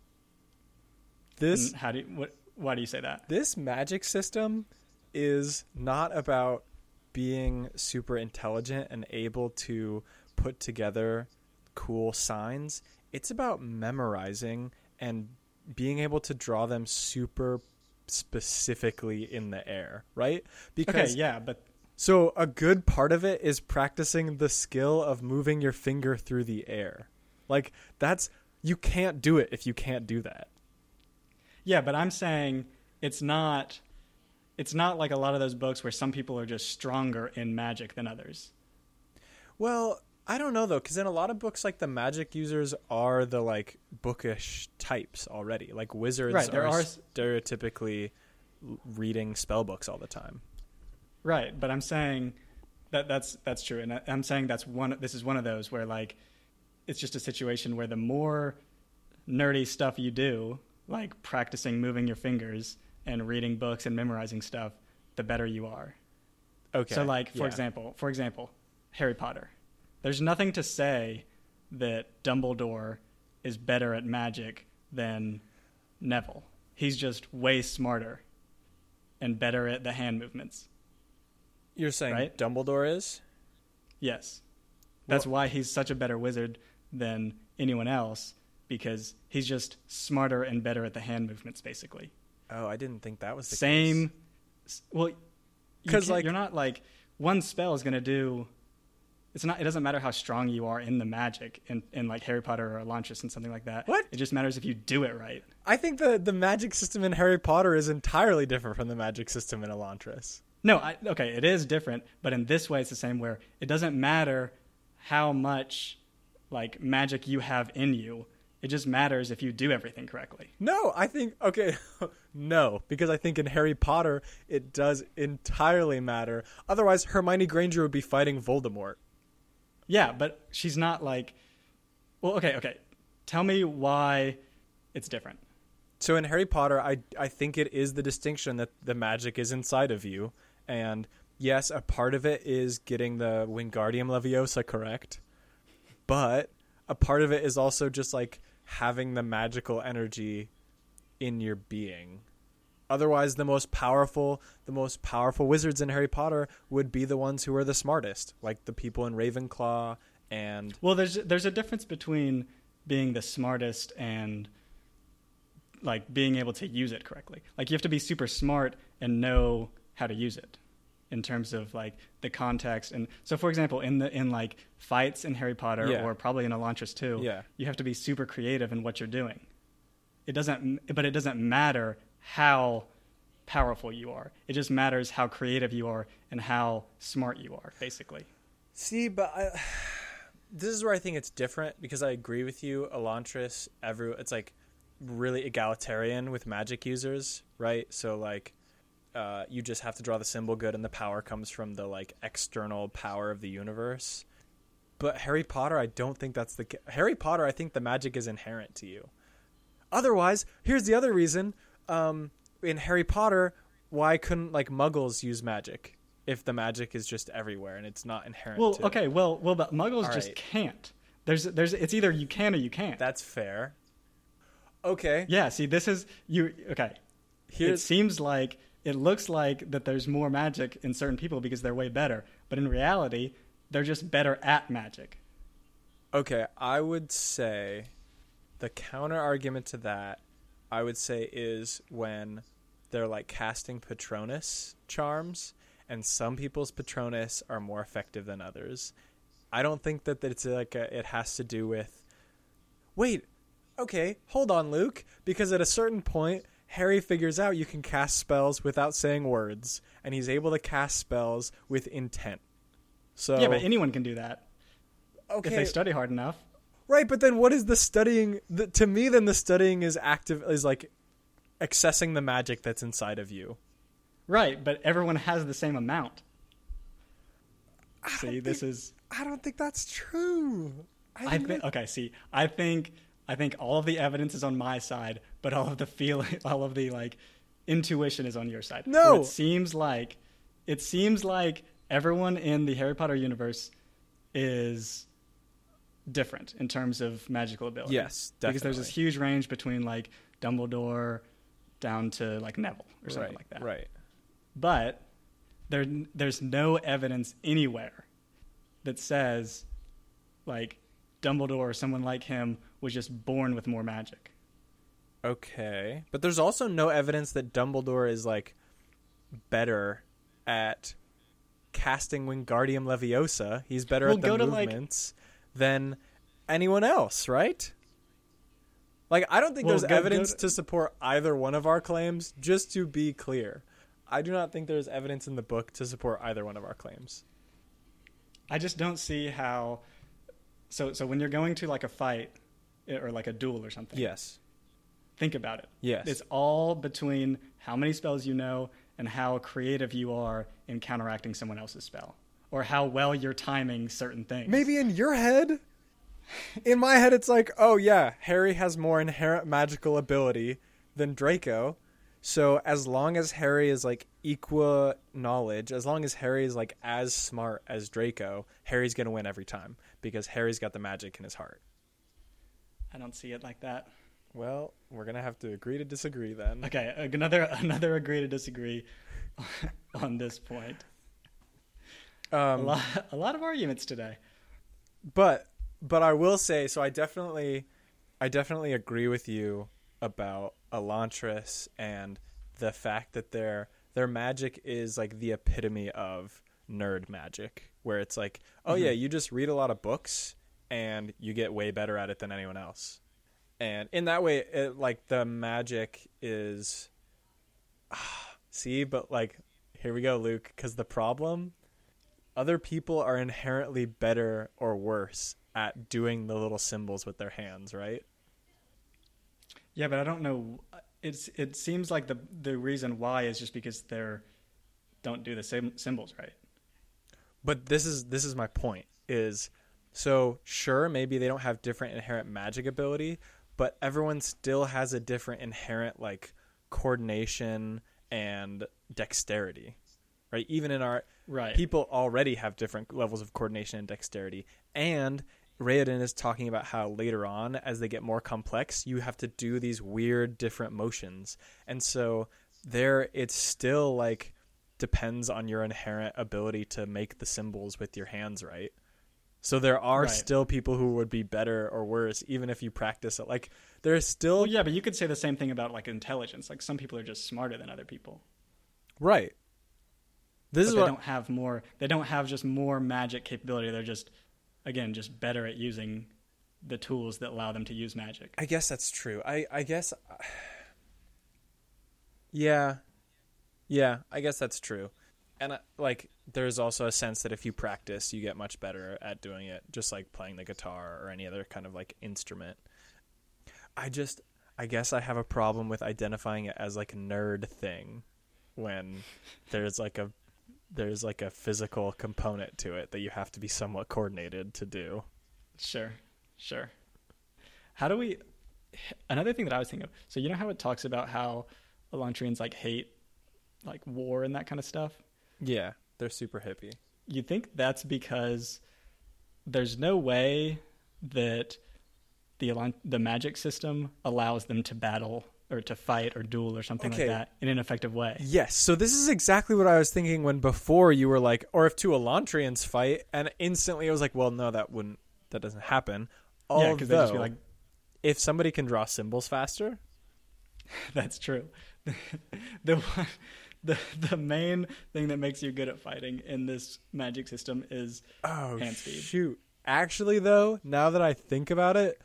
This and how do you, what why do you say that? this magic system is not about being super intelligent and able to put together cool signs. It's about memorizing and being able to draw them super specifically in the air, right? Because Okay, yeah, but so a good part of it is practicing the skill of moving your finger through the air. Like that's you can't do it if you can't do that. Yeah, but I'm saying it's not it's not like a lot of those books where some people are just stronger in magic than others. Well, I don't know though, because in a lot of books, like the magic users are the like bookish types already. Like wizards Right, there are, are- stereotypically reading spell books all the time. Right, but I'm saying that that's that's true, and I- I'm saying that's one. This is one of those where like it's just a situation where the more nerdy stuff you do, like practicing moving your fingers and reading books and memorizing stuff, the better you are. Okay. So, like for yeah. example, for example, Harry Potter. There's nothing to say that Dumbledore is better at magic than Neville. He's just way smarter and better at the hand movements. you're saying right? Dumbledore is. Yes. That's why he's such a better wizard than anyone else because he's just smarter and better at the hand movements basically. Oh, I didn't think that was the Same case. well 'Cause, because like you're not like one spell is going to do it's not it doesn't matter how strong you are in the magic in, in like Harry Potter or Elantris and something like that. What? It just matters if you do it right. I think the the magic system in Harry Potter is entirely different from the magic system in Elantris. No, I, okay, it is different, but in this way, it's the same. Where it doesn't matter how much like magic you have in you; it just matters if you do everything correctly. No, I think okay, [LAUGHS] no, because I think in Harry Potter it does entirely matter. Otherwise, Hermione Granger would be fighting Voldemort. Yeah, but she's not like. Well, okay, okay. Tell me why it's different. So in Harry Potter, I I think it is the distinction that the magic is inside of you, and yes, a part of it is getting the Wingardium Leviosa correct, but a part of it is also just like having the magical energy in your being. Otherwise, the most powerful, the most powerful wizards in Harry Potter would be the ones who are the smartest, like the people in Ravenclaw and Well, there's there's a difference between being the smartest and like being able to use it correctly. Like you have to be super smart and know how to use it in terms of like the context and so for example in the in like fights in Harry Potter Yeah. or probably in Elantris too Yeah. you have to be super creative in what you're doing it doesn't but it doesn't matter how powerful you are it just matters how creative you are and how smart you are basically See, but I, [SIGHS] this is where I think it's different because I agree with you. Elantris, every it's like really egalitarian with magic users, right? So like, uh, you just have to draw the symbol good, and the power comes from the like external power of the universe. But Harry Potter, I don't think that's the Harry Potter. I think the magic is inherent to you. Otherwise, here's the other reason. Um, in Harry Potter, why couldn't like Muggles use magic if the magic is just everywhere and it's not inherent? well okay well well but muggles All just right. can't there's there's it's either you can or you can't That's fair. Okay. yeah see this is you okay it seems like it looks like that there's more magic in certain people because they're way better but in reality they're just better at magic okay. I would say the counter argument to that, I would say, is when they're like casting Patronus charms, and some people's Patronus are more effective than others. I don't think that it's like a, it has to do with. Wait, okay, hold on, Luke, because at a certain point. Harry figures out you can cast spells without saying words, and he's able to cast spells with intent. So yeah but anyone can do that okay, if they study hard enough Right, but then what is the studying? The, to me, then the studying is active is like accessing the magic that's inside of you. right but everyone has the same amount I see this think- is I don't think that's true. I think okay. See, I think I think all of the evidence is on my side, but all of the feeling, [LAUGHS] all of the like intuition is on your side. No. Where it seems like it seems like everyone in the Harry Potter universe is different in terms of magical ability. Yes, because there's this huge range between like Dumbledore down to like Neville or something right, like that. Right. But there, there's no evidence anywhere that says, like, Dumbledore or someone like him was just born with more magic. Okay, but there's also no evidence that Dumbledore is like better at casting Wingardium Leviosa. He's better Well, at the go to, like- movements than anyone else, right? Like, I don't think Well, there's go- go evidence to- to support either one of our claims. Just to be clear, I do not think there's evidence in the book to support either one of our claims. I just don't see how. So, so when you're going to like a fight eh, or like a duel or something, Yes. think about it. Yes. It's all between how many spells you know and how creative you are in counteracting someone else's spell, or how well you're timing certain things. Maybe in your head. In my head, it's like, oh yeah, Harry has more inherent magical ability than Draco. So as long as Harry is like equal knowledge, as long as Harry is like as smart as Draco, Harry's gonna win every time because Harry's got the magic in his heart. I don't see it like that. Well, we're gonna have to agree to disagree then. Okay, another another agree to disagree [LAUGHS] on this point. A Um, lot a lot of arguments today. but but I will say so I definitely I definitely agree with you about Elantris and the fact that their their magic is like the epitome of nerd magic where it's like oh yeah you just read a lot of books and you get way better at it than anyone else and in that way it, like the magic is [SIGHS] see but like here we go luke because the problem other people are inherently better or worse at doing the little symbols with their hands, right? Yeah, but I don't know. It's it seems like the the reason why is just because they're don't do the same symbols right. But this is this is my point is so sure maybe they don't have different inherent magic ability, but everyone still has a different inherent like coordination and dexterity. Right? Even in our Right. people already have different levels of coordination and dexterity. And Raoden is talking about how later on, as they get more complex, you have to do these weird different motions. And so there it's still like depends on your inherent ability to make the symbols with your hands right. So there are Right. still people who would be better or worse, even if you practice it. Like there's still Well, yeah, but you could say the same thing about like intelligence. Like some people are just smarter than other people. right. This But is they what don't have more. They don't have just more magic capability. They're just, again, just better at using the tools that allow them to use magic. I guess that's true. I I guess Yeah. Yeah, I guess that's true. And uh, like there's also a sense that if you practice, you get much better at doing it, just like playing the guitar or any other kind of like instrument. I just I guess I have a problem with identifying it as like a nerd thing when there's like a there's like a physical component to it that you have to be somewhat coordinated to do. Sure, sure. How do we? Another thing that I was thinking of. So you know how it talks about how Elantrians like hate like war and that kind of stuff. Yeah, they're super hippie. You think that's because there's no way that the the magic system allows them to battle or to fight or duel or something Okay. like that in an effective way. Yes, so this is exactly what I was thinking when before you were like, or if two Elantrians fight, and instantly I was like, well, no, that wouldn't, that doesn't happen. Yeah, Although, because they just be like, if somebody can draw symbols faster, [LAUGHS] That's true. [LAUGHS] the one, the the main thing that makes you good at fighting in this magic system is oh Hand speed. shoot. Actually, though, now that I think about it,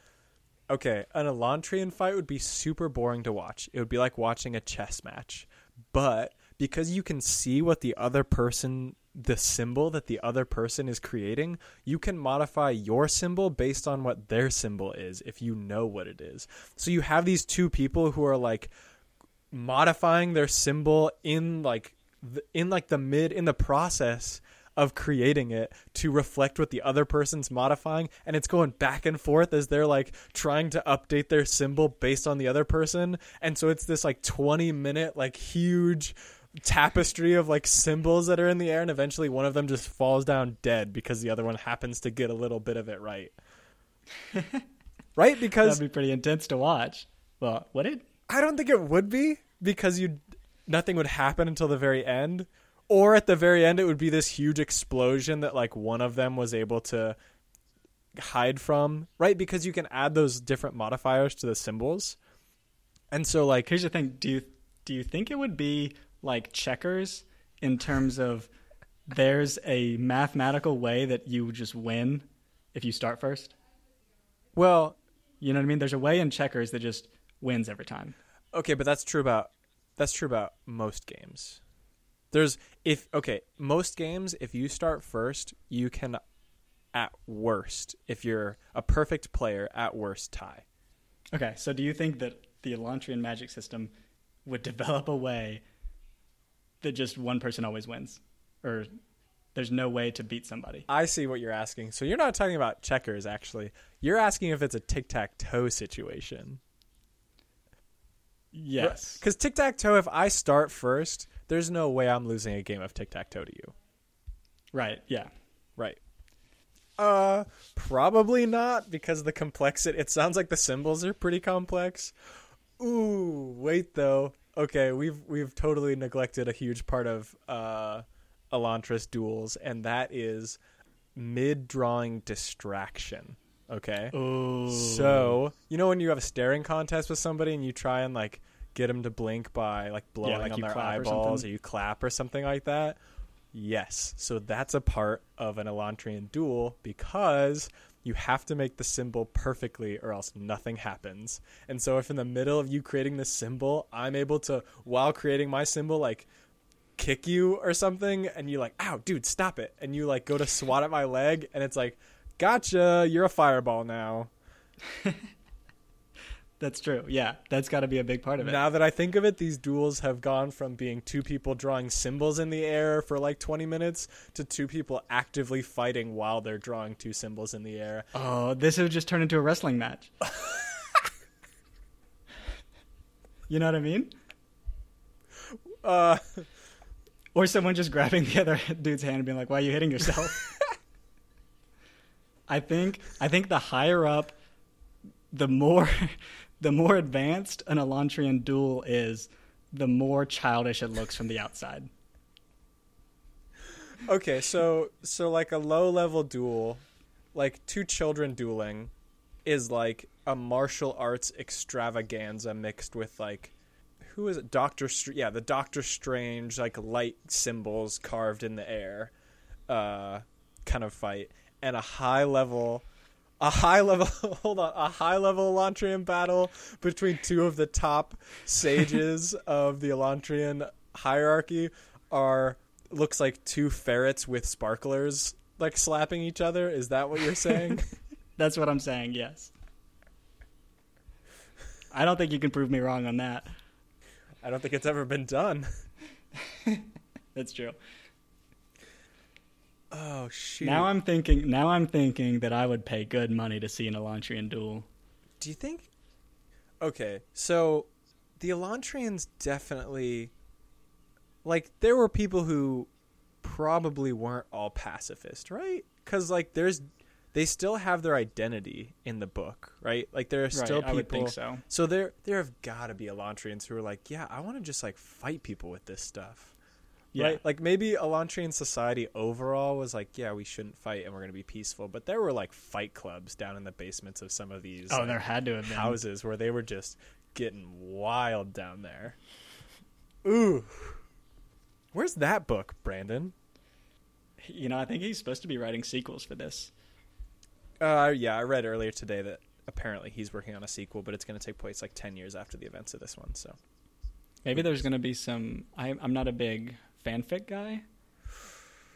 okay, an Elantrian fight would be super boring to watch. It would be like watching a chess match, but because you can see what the other person the symbol that the other person is creating, you can modify your symbol based on what their symbol is if you know what it is. So you have these two people who are like modifying their symbol in like in like the mid in the process of creating it to reflect what the other person's modifying and it's going back and forth as they're like trying to update their symbol based on the other person and so it's this like 20 minute like huge tapestry of like symbols that are in the air and eventually one of them just falls down dead because the other one happens to get a little bit of it right [LAUGHS] right because that'd be pretty intense to watch. Well, would it? I don't think it would be because you nothing would happen until the very end, or at the very end it would be this huge explosion that like one of them was able to hide from, right? Because you can add those different modifiers to the symbols, and so like Here's the thing: do you do you think it would be like checkers in terms of there's a mathematical way that you just win if you start first? well, You know what I mean? There's a way in checkers that just wins every time. okay, but that's true about that's true about most games. There's if okay, most games if you start first, you can at worst, if you're a perfect player, at worst tie. Okay, so do you think that the Elantrian magic system would develop a way that just one person always wins? Or there's no way to beat somebody? I see what you're asking. So you're not talking about checkers, actually. You're asking if it's a tic tac toe situation. Yes. Because tic tac toe, if I start first, there's no way I'm losing a game of tic tac toe to you. Right, yeah. Right. Uh, probably not because the complexity. It sounds like the symbols are pretty complex. Ooh, wait though. Okay, we've we've totally neglected a huge part of uh, Elantris duels, and that is mid drawing distraction. Okay. Oh. So you know when you have a staring contest with somebody and you try and like get them to blink by like blowing like on their clap or eyeballs or you clap or something like that. Yes. So that's a part of an Elantrian duel because you have to make the symbol perfectly or else nothing happens. And so if in the middle of you creating this symbol, I'm able to while creating my symbol like kick you or something and you like, "Ow, dude, stop it." And you like go to swat at my leg and it's like, "Gotcha, you're a fireball now." [LAUGHS] That's true. Yeah, that's got to be a big part of it. Now that I think of it, these duels have gone from being two people drawing symbols in the air for like 20 minutes to two people actively fighting while they're drawing two symbols in the air. Oh, this would just turn into a wrestling match. [LAUGHS] you know what I mean? Uh, Or someone just grabbing the other [LAUGHS] dude's hand and being like, "Why are you hitting yourself?" I think I think the higher up, the more [LAUGHS] the more advanced an Elantrian duel is, the more childish it looks from the outside. okay, so so like a low level duel, like two children dueling is like a martial arts extravaganza mixed with like who is it? Doctor Str- yeah, the Doctor Strange like light symbols carved in the air, uh, kind of fight, and a high level, a high level. [LAUGHS] hold on, a high level Elantrian battle between two of the top sages [LAUGHS] of the Elantrian hierarchy are looks like two ferrets with sparklers like slapping each other. Is that what you're saying? [LAUGHS] That's what I'm saying. Yes. I don't think you can prove me wrong on that. I don't think it's ever been done. That's true. Oh shoot! Now I'm thinking. Now I'm thinking that I would pay good money to see an Elantrian duel. Do you think? Okay, so the Elantrians definitely, like, there were people who probably weren't all pacifist, right? Because like, there's they still have their identity in the book, right? Like there are still right, people. I would think so. So there there have got to be Elantrians who are like, yeah, I want to just like fight people with this stuff. Yeah. Right? Like maybe Elantrian society overall was like, yeah, we shouldn't fight and we're going to be peaceful. But there were like fight clubs down in the basements of some of these Oh, like, there had to have been. houses where they were just getting wild down there. Ooh. Where's that book, Brandon? You know, I think he's supposed to be writing sequels for this. Uh, yeah, I read earlier today that apparently he's working on a sequel, but it's going to take place like 10 years after the events of this one, so. Maybe there's going to be some. I, I'm not a big fanfic guy,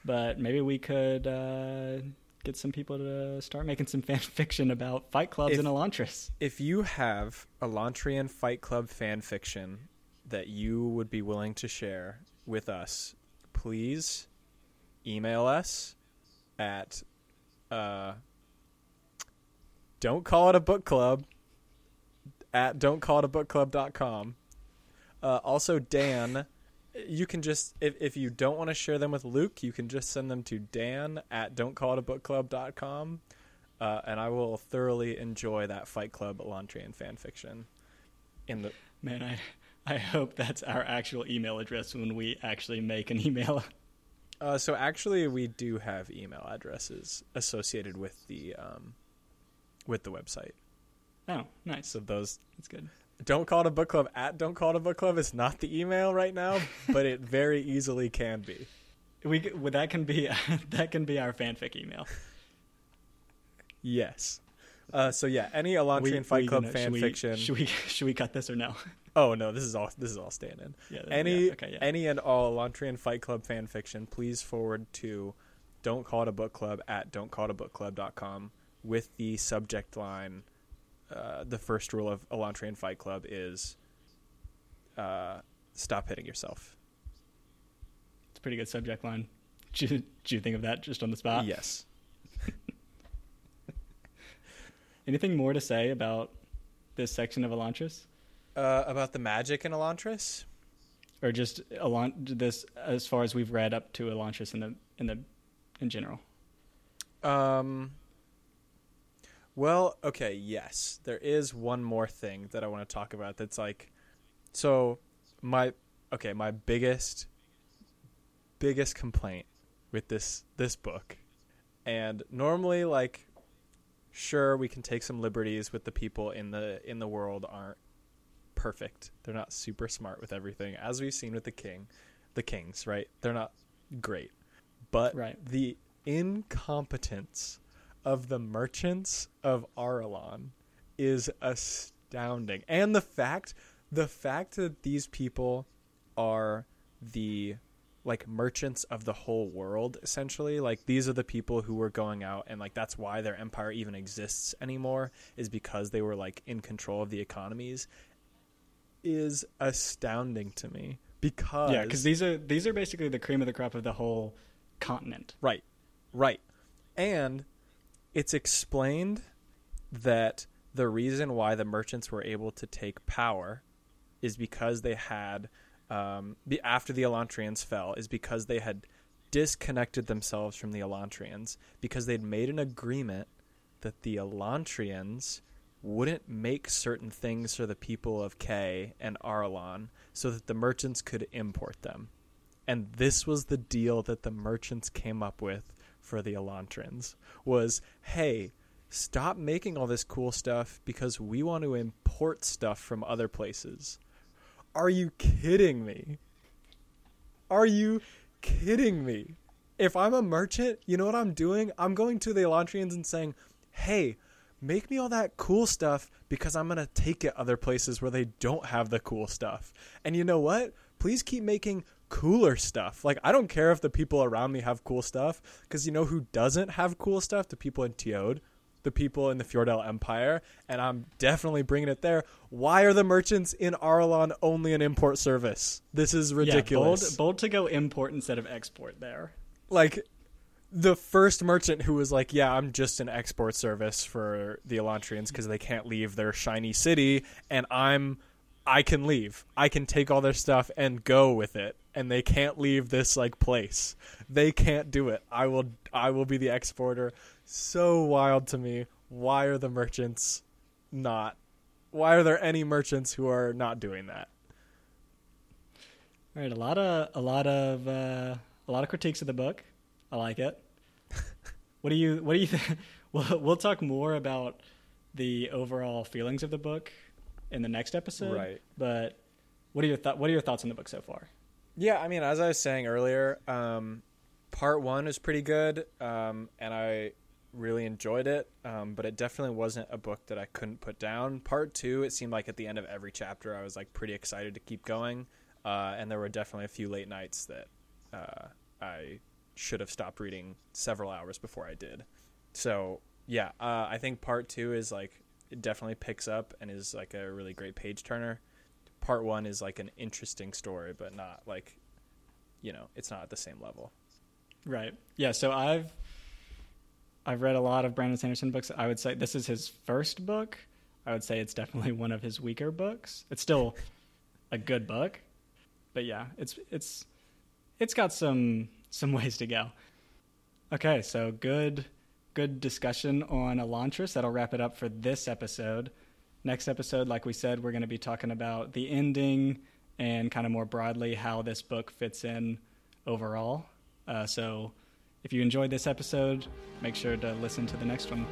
but maybe we could uh, get some people to start making some [LAUGHS] fan fiction about fight clubs If- in Elantris. If you have Elantrian Fight Club fan fiction that you would be willing to share with us, please email us at uh, don't call it a book club at don't call it a book club.com. Uh, also, Dan, you can just, if, if you don't want to share them with Luke, you can just send them to Dan at don't call it a book club.com. Uh, and I will thoroughly enjoy that Fight Club Elantrian fan fiction. In the Man, I I hope that's our actual email address when we actually make an email. uh, so actually, we do have email addresses associated with the um, with the website. Oh, nice. So those That's good. Don't call it a book club at don't call it a book club is not the email right now, [LAUGHS] but it very easily can be. We well, that can be [LAUGHS] that can be our fanfic email. Yes. Uh, so yeah, any Elantrian Fight we Club gonna- fan should we, fiction. Should we [LAUGHS] should we cut this or no? Oh no, this is all this is all staying in. Yeah. any yeah, okay. Yeah. any and all Elantrian Fight Club fan fiction, please forward to don't call it a book club at don't call it a book club.com with the subject line uh, the first rule of Elantrian Fight Club is uh, stop hitting yourself. It's a pretty good subject line. [LAUGHS] Did you, did you think of that just on the spot? yes. [LAUGHS] Anything more to say about this section of Elantris, Uh, about the magic in Elantris? or just Elantris as far as we've read up to Elantris in the in the in general? Um. Well, okay, yes. There is one more thing that I want to talk about that's like so my okay, my biggest biggest complaint with this this book. And normally like sure we can take some liberties with the people in the in the world aren't perfect. They're not super smart with everything as we've seen with the king, the kings, right? They're not great. But Right. the incompetence of the merchants of Arelon is astounding. And the fact the fact that these people are the like merchants of the whole world essentially like these are the people who were going out and like that's why their empire even exists anymore is because they were like in control of the economies is astounding to me because Yeah, because these are these are basically the cream of the crop of the whole continent. Right. Right. And it's explained that the reason why the merchants were able to take power is because they had um, after the Elantrians fell is because they had disconnected themselves from the Elantrians because they'd made an agreement that the Elantrians wouldn't make certain things for the people of Kae and Arelon so that the merchants could import them. And this was the deal that the merchants came up with for the Elantrians was, hey, stop making all this cool stuff because we want to import stuff from other places. Are you kidding me? Are you kidding me? If I'm a merchant, you know what I'm doing? I'm going to the Elantrians and saying, hey, make me all that cool stuff because I'm going to take it other places where they don't have the cool stuff. And you know what? Please keep making cooler stuff. Like, I don't care if the people around me have cool stuff because you know who doesn't have cool stuff? The people in Teod the people in the Fjordell Empire, and I'm definitely bringing it there. Why are the merchants in Arelon only an import service? This is ridiculous. Yeah, bold, bold to go import instead of export there. Like the first merchant who was like, "Yeah, I'm just an export service for the Elantrians because they can't leave their shiny city, and I'm." I can leave. I can take all their stuff and go with it, and they can't leave this like place. They can't do it. I will. I will be the exporter so wild to me. Why are the merchants not? Why are there any merchants who are not doing that? All right, a lot of a lot of uh, a lot of critiques of the book. I like it. [LAUGHS] what do you What do you [LAUGHS] think? We'll we'll talk more about the overall feelings of the book in the next episode. Right. But what are your th- What are your thoughts on the book so far? Yeah, I mean, as I was saying earlier, um, part one is pretty good, um, and I really enjoyed it, um, but it definitely wasn't a book that I couldn't put down. Part two, it seemed like at the end of every chapter, I was like pretty excited to keep going, uh, and there were definitely a few late nights that uh, I should have stopped reading several hours before I did. So yeah, uh, I think part two is like it definitely picks up and is like a really great page turner. Part one is like an interesting story, but not like, you know, it's not at the same level. Right. Yeah. So I've I've read a lot of Brandon Sanderson books. I would say this is his first book. I would say it's definitely one of his weaker books. It's still a good book, but yeah, it's it's it's got some some [LAUGHS] ways to go. Okay, so good good discussion on Elantris. That'll wrap it up for this episode. Next episode, like we said, we're going to be talking about the ending and kind of more broadly how this book fits in overall. Uh, so if you enjoyed this episode, make sure to listen to the next one.